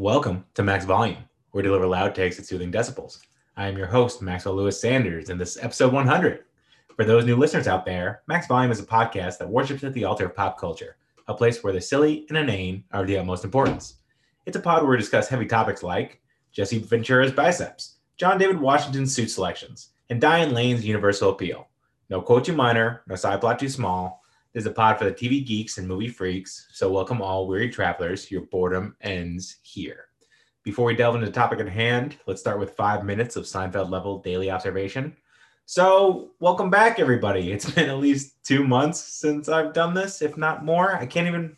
Welcome to Max Volume, where we deliver loud takes at soothing decibels. I am your host, Maxwell Lewis Sanders, and this is episode 100. For those new listeners out there, Max Volume is a podcast that worships at the altar of pop culture, a place where the silly and inane are of the utmost importance. It's a pod where we discuss heavy topics like Jesse Ventura's biceps, John David Washington's suit selections, and Diane Lane's universal appeal. No quote too minor, no side plot too small. This is a pod for the TV geeks and movie freaks, so welcome all weary travelers. Your boredom ends here. Before we delve into the topic at hand, let's start with five minutes of Seinfeld level daily observation. So, welcome back, everybody. It's been at least two months since I've done this, if not more. I can't even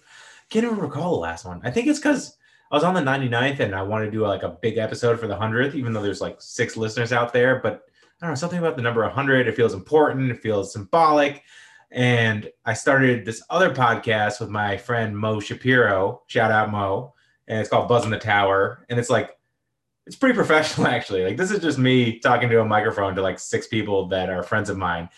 can't even recall the last one. I think it's because I was on the 99th and I wanted to do like a big episode for the 100th, even though there's like six listeners out there. But I don't know, something about the number 100. It feels important, it feels symbolic. And I started this other podcast with my friend Mo Shapiro. Shout out Mo. And it's called Buzz in the Tower. And it's like, it's pretty professional actually. Like this is just me talking to a microphone to like six people that are friends of mine.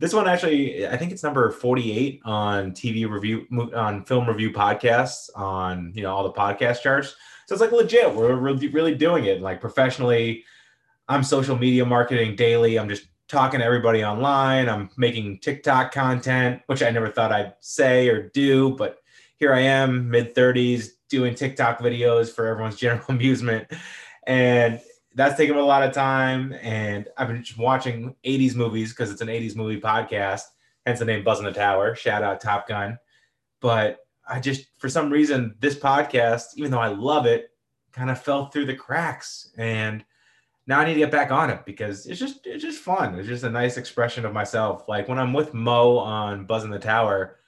This one actually, I think it's number 48 on TV review on film review podcasts on you know all the podcast charts. So it's like legit. We're really, really doing it like professionally. I'm social media marketing daily. I'm just talking to everybody online. I'm making TikTok content, which I never thought I'd say or do, but here I am, mid 30s, doing TikTok videos for everyone's general amusement. And that's taken a lot of time. And I've been watching 80s movies because it's an 80s movie podcast, hence the name Buzz in the Tower. Shout out Top Gun. But I just, for some reason, this podcast, even though I love it, kind of fell through the cracks. And now I need to get back on it because it's just it's just fun. It's just a nice expression of myself. Like when I'm with Mo on Buzz in the Tower,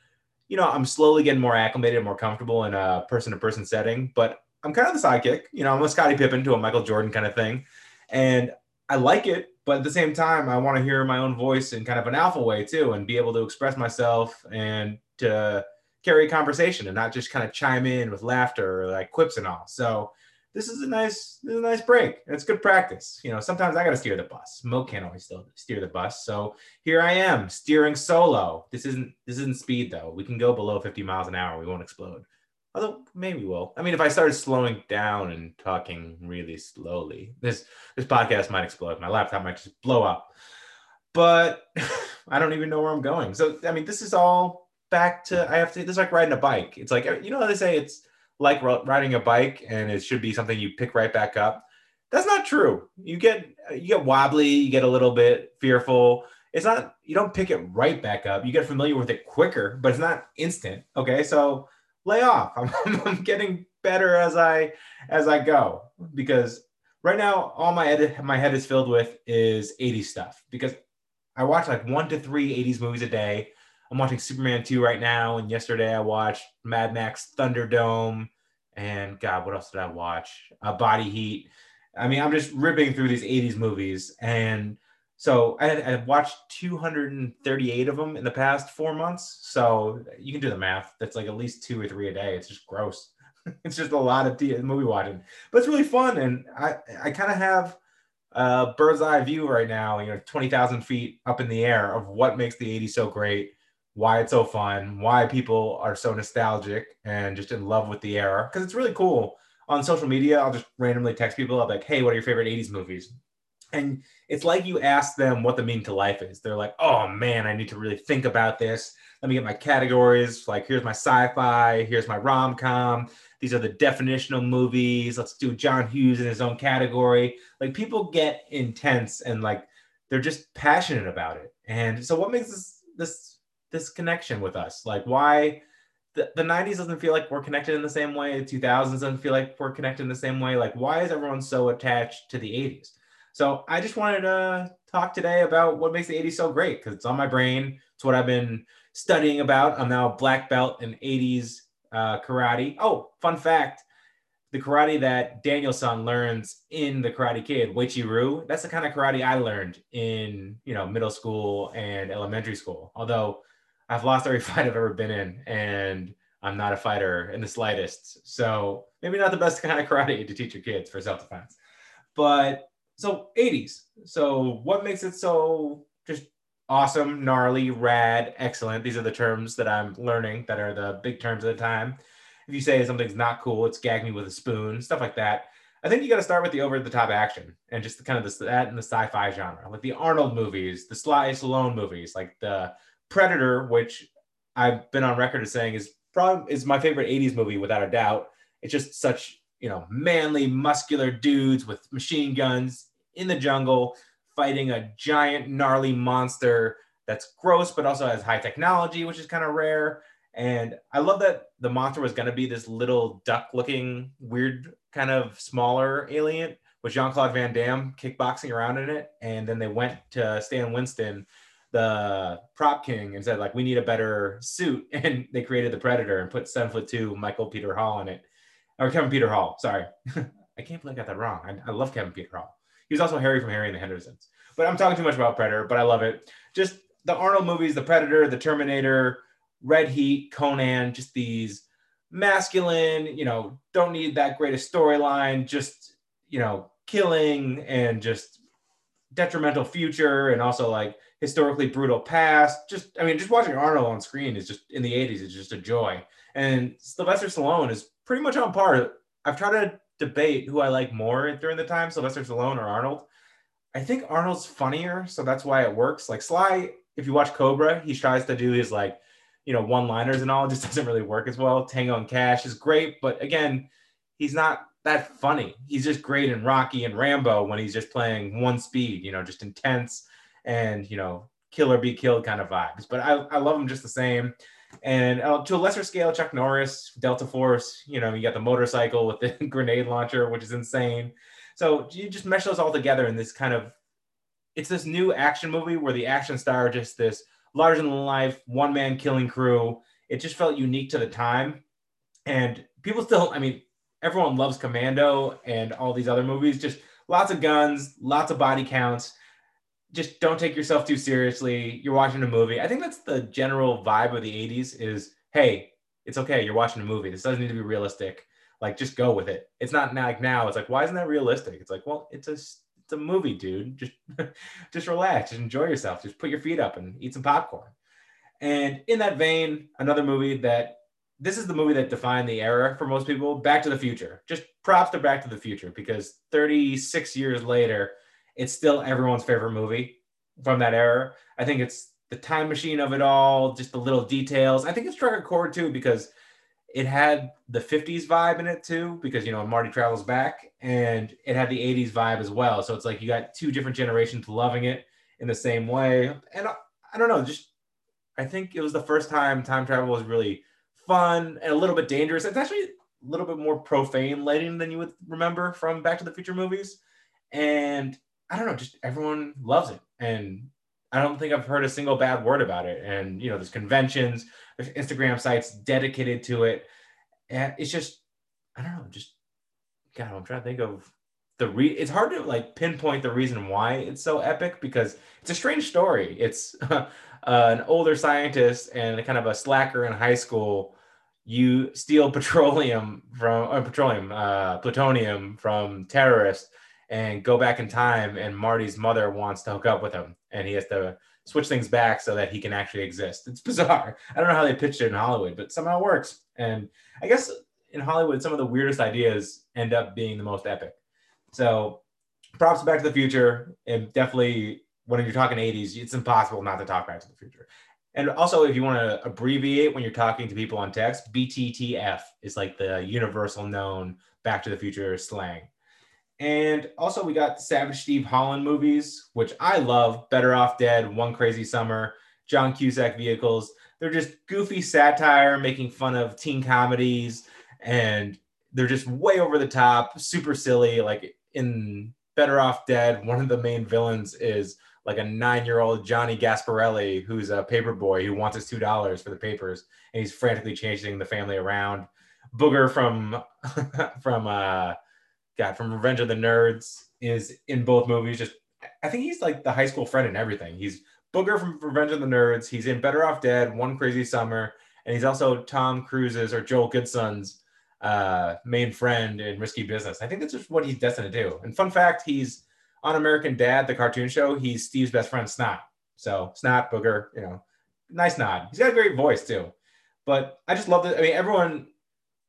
you know, I'm slowly getting more acclimated, more comfortable in a person-to-person setting. But I'm kind of the sidekick. You know, I'm a Scottie Pippen to a Michael Jordan kind of thing, and I like it. But at the same time, I want to hear my own voice in kind of an alpha way too, and be able to express myself and to carry a conversation and not just kind of chime in with laughter or like quips and all. So this is a nice this is a nice break. It's good practice. You know, sometimes I got to steer the bus. Mo can't always still steer the bus. So here I am steering solo. This isn't this isn't speed though. We can go below 50 miles an hour. We won't explode. Although maybe we'll. I mean, if I started slowing down and talking really slowly, this this podcast might explode. My laptop might just blow up. But I don't even know where I'm going. So I mean, this is all back to I have to. This is like riding a bike. It's like you know how they say it's like riding a bike and it should be something you pick right back up. That's not true. You get you get wobbly, you get a little bit fearful. It's not you don't pick it right back up. You get familiar with it quicker, but it's not instant. Okay, so lay off. I'm, I'm getting better as I as I go because right now all my head my head is filled with is 80s stuff because I watch like one to three 80s movies a day. I'm watching Superman 2 right now. And yesterday I watched Mad Max Thunderdome. And God, what else did I watch? Uh, Body Heat. I mean, I'm just ripping through these 80s movies. And so I, I watched 238 of them in the past four months. So you can do the math. That's like at least two or three a day. It's just gross. it's just a lot of movie watching, but it's really fun. And I, I kind of have a bird's eye view right now, you know, 20,000 feet up in the air of what makes the 80s so great why it's so fun, why people are so nostalgic and just in love with the era. Because it's really cool. On social media, I'll just randomly text people. I'm like, hey, what are your favorite 80s movies? And it's like you ask them what the meaning to life is. They're like, oh man, I need to really think about this. Let me get my categories. Like, here's my sci fi, here's my rom com. These are the definitional movies. Let's do John Hughes in his own category. Like, people get intense and like they're just passionate about it. And so, what makes this this this connection with us? Like why the, the 90s doesn't feel like we're connected in the same way. The 2000s doesn't feel like we're connected in the same way. Like why is everyone so attached to the 80s? So I just wanted to talk today about what makes the 80s so great because it's on my brain. It's what I've been studying about. I'm now a black belt in 80s uh, karate. Oh, fun fact the karate that Daniel-san learns in the Karate Kid, Uechi-ryu, that's the kind of karate I learned in you know middle school and elementary school. Although I've lost every fight I've ever been in, and I'm not a fighter in the slightest. So maybe not the best kind of karate to teach your kids for self-defense. But so 80s. So what makes it so just awesome, gnarly, rad, excellent? These are the terms that I'm learning that are the big terms of the time. if you say something's not cool, it's gag me with a spoon, stuff like that. I think you got to start with the over the top action and just the kind of the, that and the sci-fi genre, like the Arnold movies, the Sly Stallone movies, like the Predator, which I've been on record as saying is probably is my favorite 80s movie without a doubt. It's just such, you know, manly, muscular dudes with machine guns in the jungle fighting a giant, gnarly monster that's gross, but also has high technology, which is kind of rare. And I love that the monster was going to be this little duck looking, weird, kind of smaller alien with Jean Claude Van Damme kickboxing around in it. And then they went to Stan Winston, the prop king, and said, like, we need a better suit. And they created the Predator and put seven foot two Michael Peter Hall in it. Or Kevin Peter Hall, sorry. I can't believe I got that wrong. I, I love Kevin Peter Hall. He was also Harry from Harry and the Hendersons. But I'm talking too much about Predator, but I love it. Just the Arnold movies, The Predator, The Terminator, Red Heat, Conan, just these masculine, you know, don't need that great a storyline, just, you know, killing and just detrimental future and also like historically brutal past. Just, I mean, just watching Arnold on screen is just in the 80s is just a joy. And Sylvester Stallone is pretty much on par. I've tried to debate who I like more during the time, Sylvester Stallone or Arnold. I think Arnold's funnier, so that's why it works. Like Sly, if you watch Cobra, he tries to do his like, you know, one-liners and all. Just doesn't really work as well. Tango and Cash is great, but again, he's not that funny. He's just great in Rocky and Rambo when he's just playing one speed, you know, just intense and you know, kill or be killed kind of vibes. But I, I love him just the same. And uh, to a lesser scale, Chuck Norris, Delta Force, you know, you got the motorcycle with the grenade launcher, which is insane. So you just mesh those all together in this kind of it's this new action movie where the action star just this larger than life one man killing crew. It just felt unique to the time. And people still, I mean, everyone loves Commando and all these other movies. Just lots of guns, lots of body counts. Just don't take yourself too seriously. You're watching a movie. I think that's the general vibe of the 80s is hey, it's okay. You're watching a movie. This doesn't need to be realistic like just go with it. It's not like now. It's like why isn't that realistic? It's like well, it's a it's a movie, dude. Just just relax, just enjoy yourself. Just put your feet up and eat some popcorn. And in that vein, another movie that this is the movie that defined the era for most people. Back to the Future. Just props to Back to the Future because 36 years later, it's still everyone's favorite movie from that era. I think it's the time machine of it all, just the little details. I think it struck a chord too because it had the 50s vibe in it too because you know marty travels back and it had the 80s vibe as well so it's like you got two different generations loving it in the same way and I, I, don't know just i think it was the first time time travel was really fun and a little bit dangerous it's actually a little bit more profane lighting than you would remember from back to the future movies and i don't know just everyone loves it and I don't think I've heard a single bad word about it. And you know, there's conventions, there's Instagram sites dedicated to it, and it's just, I don't know, just God, I'm trying to think of the re. It's hard to like pinpoint the reason why it's so epic because it's a strange story. It's uh, an older scientist and kind of a slacker in high school. You steal petroleum from uh, petroleum, uh, plutonium from terrorists and go back in time and Marty's mother wants to hook up with him and he has to switch things back so that he can actually exist. It's bizarre. I don't know how they pitched it in Hollywood, but somehow it works. And I guess in Hollywood, some of the weirdest ideas end up being the most epic. So props Back to the Future. And definitely when you're talking 80s, it's impossible not to talk Back to the Future. And also, if you want to abbreviate when you're talking to people on text, BTTF is like the universal known Back to the Future slang. And also, we got Savage Steve Holland movies, which I love Better Off Dead, One Crazy Summer, John Cusack vehicles. They're just goofy satire making fun of teen comedies, and they're just way over the top, super silly. Like in Better Off Dead, one of the main villains is like a nine year old Johnny Gasparini who's a paper boy who wants his $2 for the papers, and he's frantically changing the family around. Booger from, from, uh, God from Revenge of the Nerds is in both movies. Just I think he's like the high school friend and everything. He's Booger from Revenge of the Nerds. He's in Better Off Dead, One Crazy Summer, and he's also Tom Cruise's or Joel Goodson's uh, main friend in Risky Business. I think that's just what he's destined to do. And fun fact, he's on American Dad, the cartoon show. He's Steve's best friend, Snot. So Snot, Booger, you know, nice nod. He's got a great voice too. But I just love it. I mean, everyone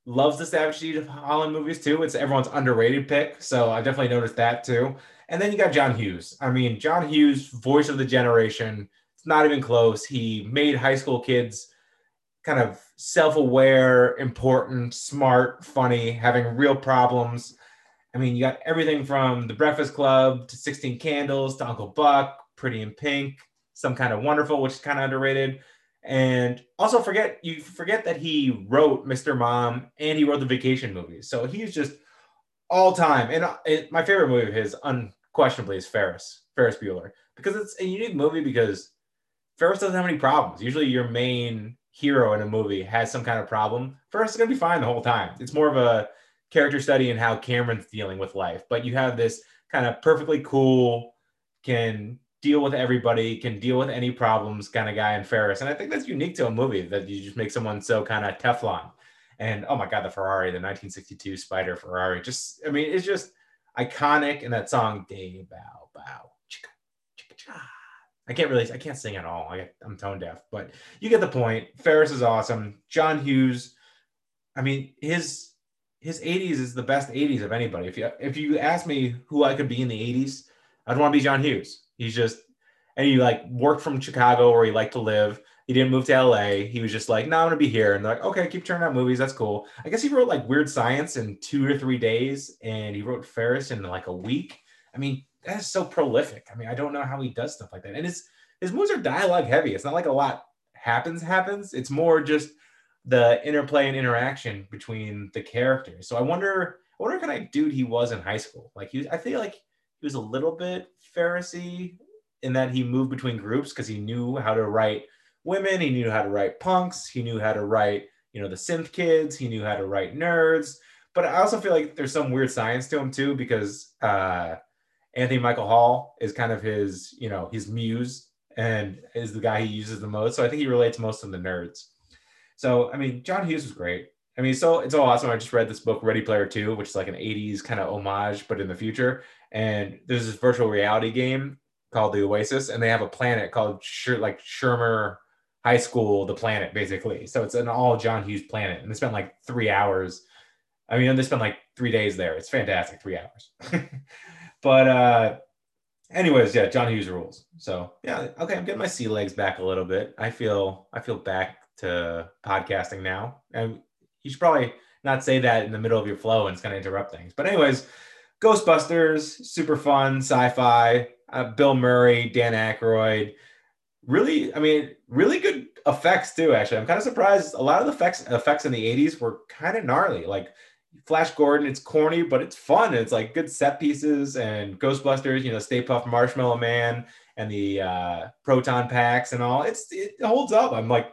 loves the Savage Steve of Holland movies too. It's everyone's underrated pick, so I definitely noticed that too. And then you got John Hughes. I mean, John Hughes, voice of the generation. It's not even close. He made high school kids kind of self-aware, important, smart, funny, having real problems. I mean, you got everything from The Breakfast Club to 16 Candles to Uncle Buck, Pretty in Pink, Some Kind of Wonderful, which is kind of underrated. And also forget you forget that he wrote Mr. Mom and he wrote the vacation movies. So he's just all time. And uh, it, my favorite movie of his unquestionably is Ferris, Ferris Bueller, because it's a unique movie because Ferris doesn't have any problems. Usually your main hero in a movie has some kind of problem. Ferris is going to be fine the whole time. It's more of a character study in how Cameron's dealing with life. But you have this kind of perfectly cool, can deal with everybody, can deal with any problems kind of guy in Ferris. And I think that's unique to a movie that you just make someone so kind of Teflon. And oh my God, the Ferrari, the 1962 Spider Ferrari. Just, I mean, it's just iconic. And that song, Day Bow Bow. I can't really, I can't sing at all. I I'm tone deaf, but you get the point. Ferris is awesome. John Hughes, I mean, his his 80s is the best 80s of anybody. If you if you ask me who I could be in the 80s, I'd want to be John Hughes. He's just and he like worked from Chicago where he liked to live. He didn't move to LA. He was just like, no, I'm gonna be here. And they're like, okay, keep turning out movies. That's cool. I guess he wrote like Weird Science in two or three days, and he wrote Ferris in like a week. I mean, that's so prolific. I mean, I don't know how he does stuff like that. And his his movies are dialogue heavy. It's not like a lot happens happens. It's more just the interplay and interaction between the characters. So I wonder, I wonder what kind of dude he was in high school. Like he was, I feel like he was a little bit Ferris-y in that he moved between groups because he knew how to write women, he knew how to write punks, he knew how to write, you know, the synth kids, he knew how to write nerds. But I also feel like there's some weird science to him too, because uh, Anthony Michael Hall is kind of his, you know, his muse and is the guy he uses the most. So I think he relates most to the nerds. So I mean, John Hughes was great. I mean, so it's all awesome. I just read this book, Ready Player Two, which is like an '80s kind of homage, but in the future. And there's this virtual reality game called the Oasis, and they have a planet called like Shermer High School, the planet, basically. So it's an all John Hughes planet, and they spent like three hours. I mean, they spent like three days there. It's fantastic, three hours. but uh anyways, yeah, John Hughes rules. So yeah, okay, I'm getting my sea legs back a little bit. I feel I feel back to podcasting now. And you should probably not say that in the middle of your flow and it's going to interrupt things. But, anyways, Ghostbusters, super fun, sci fi, uh, Bill Murray, Dan Aykroyd. Really, I mean, really good effects too, actually. I'm kind of surprised. A lot of the effects, effects in the 80s were kind of gnarly. Like, Flash Gordon, it's corny, but it's fun. It's like good set pieces and Ghostbusters, you know, Stay Puft Marshmallow Man and the uh, proton packs and all. It's it holds up. I'm like,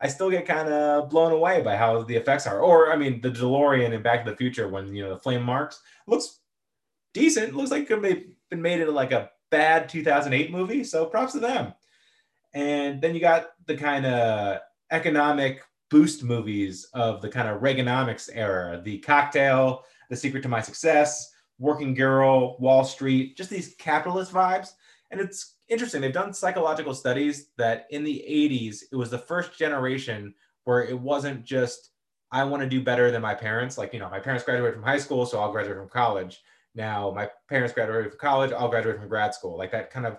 I still get kind of blown away by how the effects are. Or I mean, the DeLorean in Back to the Future when you know the flame marks looks decent. Looks like it could have been made into like a bad 2008 movie. So props to them. And then you got the kind of economic boost movies of the kind of Reaganomics era, the Cocktail, The Secret to My Success, Working Girl, Wall Street, just these capitalist vibes. And it's interesting. They've done psychological studies that in the 80s, it was the first generation where it wasn't just, I want to do better than my parents. Like, you know, my parents graduated from high school, so I'll graduate from college. Now, my parents graduated from college, I'll graduate from grad school. Like that kind of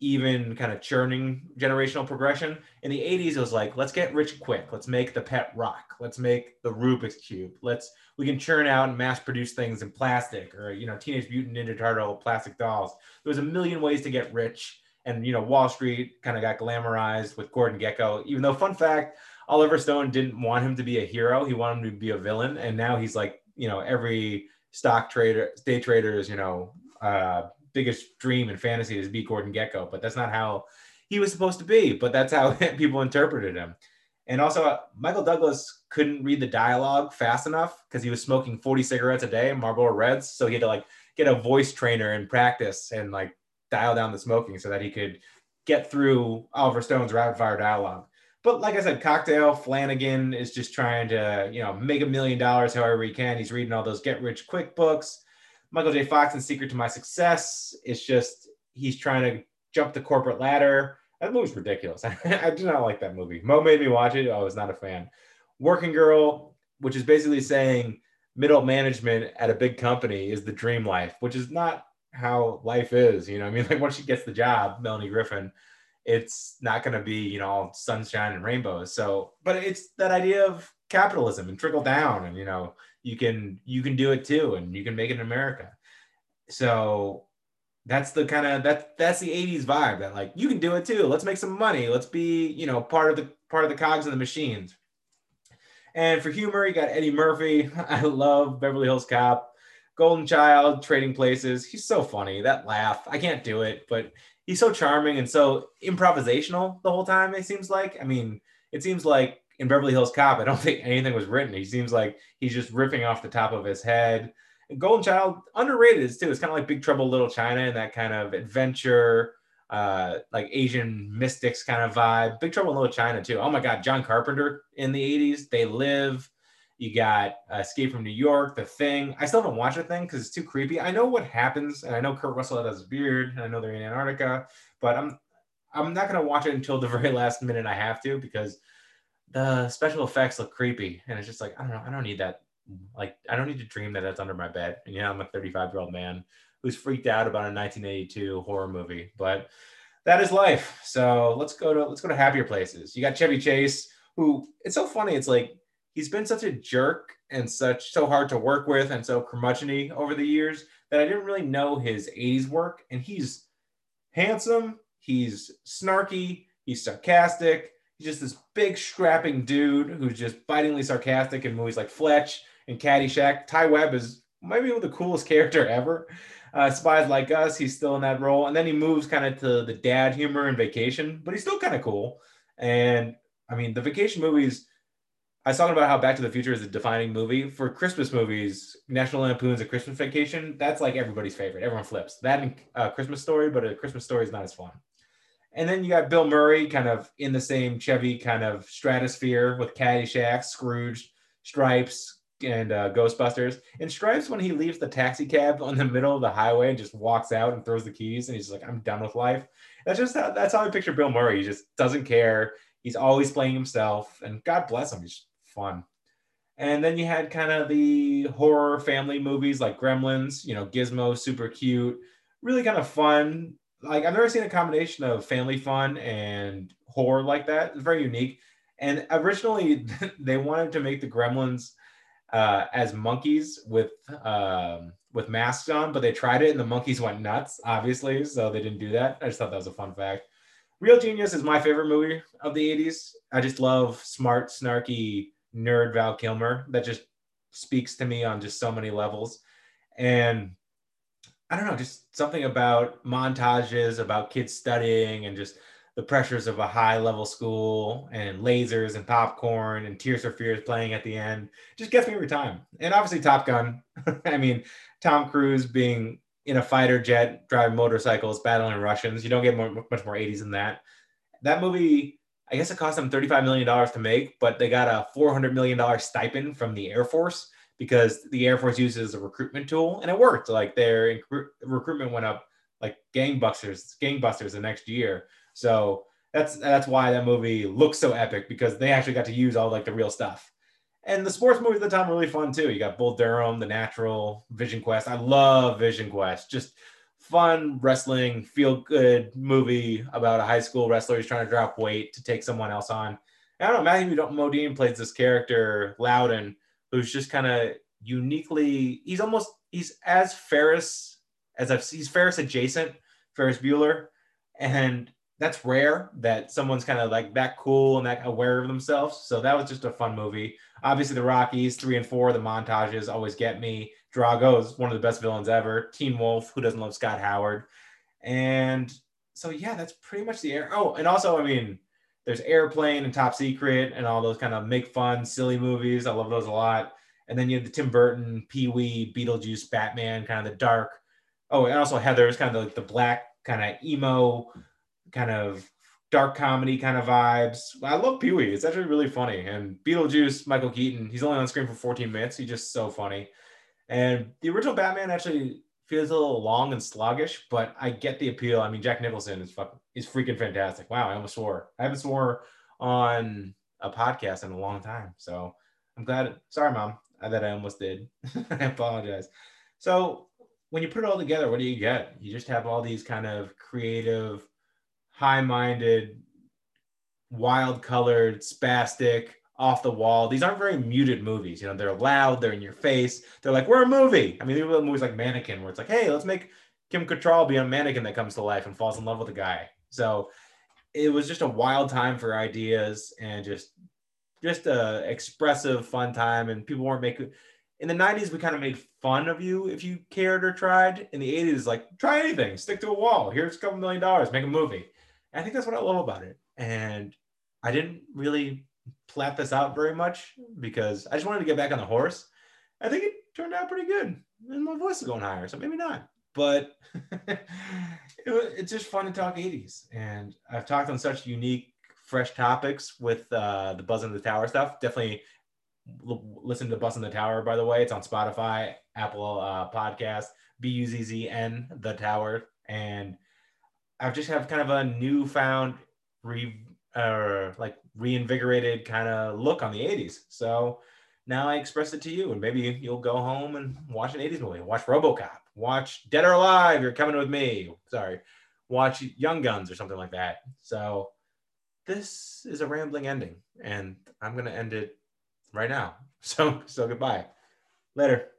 even kind of churning generational progression. In the 80s, it was like, let's get rich quick. Let's make the pet rock. Let's make the Rubik's Cube. Let's, we can churn out and mass produce things in plastic or, you know, Teenage Mutant Ninja Turtle plastic dolls. There was a million ways to get rich. And, you know, Wall Street kind of got glamorized with Gordon Gekko, even though, fun fact, Oliver Stone didn't want him to be a hero. He wanted him to be a villain. And now he's like, you know, every stock trader, day traders, you know, uh, biggest dream and fantasy is be Gordon Gekko, but that's not how he was supposed to be. But that's how people interpreted him. And also, uh, Michael Douglas couldn't read the dialogue fast enough because he was smoking 40 cigarettes a day, Marlboro Reds. So he had to like get a voice trainer and practice and like dial down the smoking so that he could get through Oliver Stone's rapid fire dialogue. But like I said, Cocktail Flanagan is just trying to, you know, make a million dollars however he can. He's reading all those get rich quick books. Michael J. Fox and Secret to My Success. It's just he's trying to jump the corporate ladder. That movie's ridiculous. I do not like that movie. Mo made me watch it. I was not a fan. Working Girl, which is basically saying middle management at a big company is the dream life, which is not how life is. You know, I mean, like once she gets the job, Melanie Griffin, it's not going to be you know all sunshine and rainbows. So, but it's that idea of capitalism and trickle down, and you know, you can you can do it too, and you can make it in America. So that's the kind of that that's the 80s vibe that like you can do it too. Let's make some money. Let's be you know part of the part of the cogs of the machines. And for humor you got eddie murphy. I love beverly hills cop. Golden child trading places. He's so funny. That laugh. I can't do it but he's so charming and so improvisational the whole time it seems like. I mean it seems like in beverly hills cop i don't think anything was written he seems like he's just riffing off the top of his head Golden Child underrated is too. It's kind of like Big Trouble Little China and that kind of adventure, uh, like Asian mystics kind of vibe. Big Trouble Little China too. Oh my God, John Carpenter in the '80s. They Live. You got Escape from New York, The Thing. I still haven't watched The Thing because it's too creepy. I know what happens, and I know Kurt Russell has a beard, and I know they're in Antarctica, but I'm I'm not gonna watch it until the very last minute I have to because the special effects look creepy, and it's just like I don't know, I don't need that like I don't need to dream that that's under my bed. And, you know, I'm a 35 year old man who's freaked out about a 1982 horror movie, but that is life. So let's go to let's go to happier places. You got Chevy Chase, who it's so funny. It's like he's been such a jerk and such so hard to work with and so curmudgeony over the years that I didn't really know his 80s work. And he's handsome, he's snarky, he's sarcastic. He's just this big strapping dude who's just bitingly sarcastic in movies like Fletch in Caddyshack. Ty Webb is maybe the coolest character ever. Uh, Spies Like Us, he's still in that role. And then he moves kind of to the dad humor and vacation, but he's still kind of cool. And I mean, the vacation movies, I was talking about how Back to the Future is a defining movie. For Christmas movies, National Lampoon's A Christmas Vacation, that's like everybody's favorite. Everyone flips. That and uh, Christmas Story, but a Christmas Story is not as fun. And then you got Bill Murray kind of in the same Chevy kind of stratosphere with Caddyshack, Scrooge, Stripes, and uh, Ghostbusters. And Stripes, when he leaves the taxi cab on the middle of the highway and just walks out and throws the keys, and he's like, "I'm done with life." That's just how, that's how I picture Bill Murray. He just doesn't care. He's always playing himself, and God bless him, he's fun. And then you had kind of the horror family movies like Gremlins, you know, Gizmo, super cute, really kind of fun. Like I've never seen a combination of family fun and horror like that. It's very unique. And originally, they wanted to make the Gremlins uh, as monkeys with um, with masks on, but they tried it and the monkeys went nuts, obviously, so they didn't do that. I just thought that was a fun fact. Real Genius is my favorite movie of the 80s. I just love smart, snarky nerd Val Kilmer that just speaks to me on just so many levels. And I don't know, just something about montages, about kids studying and just the pressures of a high level school and lasers and popcorn and Tears for Fears playing at the end just gets me every time. And obviously Top Gun. I mean, Tom Cruise being in a fighter jet, driving motorcycles, battling Russians. You don't get more, much more 80s than that. That movie, I guess it cost them $35 million to make, but they got a $400 million stipend from the Air Force because the Air Force uses a recruitment tool and it worked. Like their recruitment went up like gangbusters, gangbusters the next year. So that's that's why that movie looks so epic because they actually got to use all like the real stuff. And the sports movies at the time were really fun too. You got Bull Durham, The Natural, Vision Quest. I love Vision Quest. Just fun wrestling, feel good movie about a high school wrestler who's trying to drop weight to take someone else on. I don't know. Matthew Modine plays this character Louden, who's just kind of uniquely. He's almost he's as Ferris as I've he's Ferris adjacent, Ferris Bueller, and that's rare that someone's kind of like that cool and that aware of themselves. So that was just a fun movie. Obviously, the Rockies three and four, the montages always get me. Drago is one of the best villains ever. Teen Wolf, who doesn't love Scott Howard? And so yeah, that's pretty much the air. Oh, and also, I mean, there's Airplane and Top Secret and all those kind of make fun, silly movies. I love those a lot. And then you have the Tim Burton, Pee Wee, Beetlejuice, Batman, kind of the dark. Oh, and also Heather's kind of like the black kind of emo kind of dark comedy kind of vibes. I love Pee Wee. It's actually really funny. And Beetlejuice, Michael Keaton, he's only on screen for 14 minutes. He's just so funny. And the original Batman actually feels a little long and sluggish, but I get the appeal. I mean, Jack Nicholson is fucking is freaking fantastic. Wow, I almost swore. I haven't swore on a podcast in a long time. So I'm glad. Sorry, mom, uh, that I almost did. I apologize. So when you put it all together, what do you get? You just have all these kind of creative, high-minded, wild-colored, spastic, off the wall. These aren't very muted movies. You know, they're loud, they're in your face. They're like, we're a movie. I mean, there even movies like Mannequin, where it's like, hey, let's make Kim Cattrall be a mannequin that comes to life and falls in love with a guy. So it was just a wild time for ideas and just just a expressive, fun time. And people weren't making in the 90s, we kind of made fun of you if you cared or tried. In the 80s, like try anything, stick to a wall. Here's a couple million dollars, make a movie. And I think that's what I love about it. And I didn't really plat this out very much because I just wanted to get back on the horse. I think it turned out pretty good. And my voice is going higher, so maybe not. But it, it's just fun to talk 80s. And I've talked on such unique, fresh topics with uh, the Buzz in the Tower stuff. Definitely l- listen to Buzz in the Tower, by the way. It's on Spotify, Apple uh, Podcast, B U Z Z N, The Tower. And I've just have kind of a newfound re uh, like reinvigorated kind of look on the 80s. So now I express it to you, and maybe you'll go home and watch an 80s movie, watch Robocop, watch Dead or Alive, You're Coming With Me. Sorry, watch Young Guns or something like that. So this is a rambling ending, and I'm going to end it right now. So, so goodbye. Later.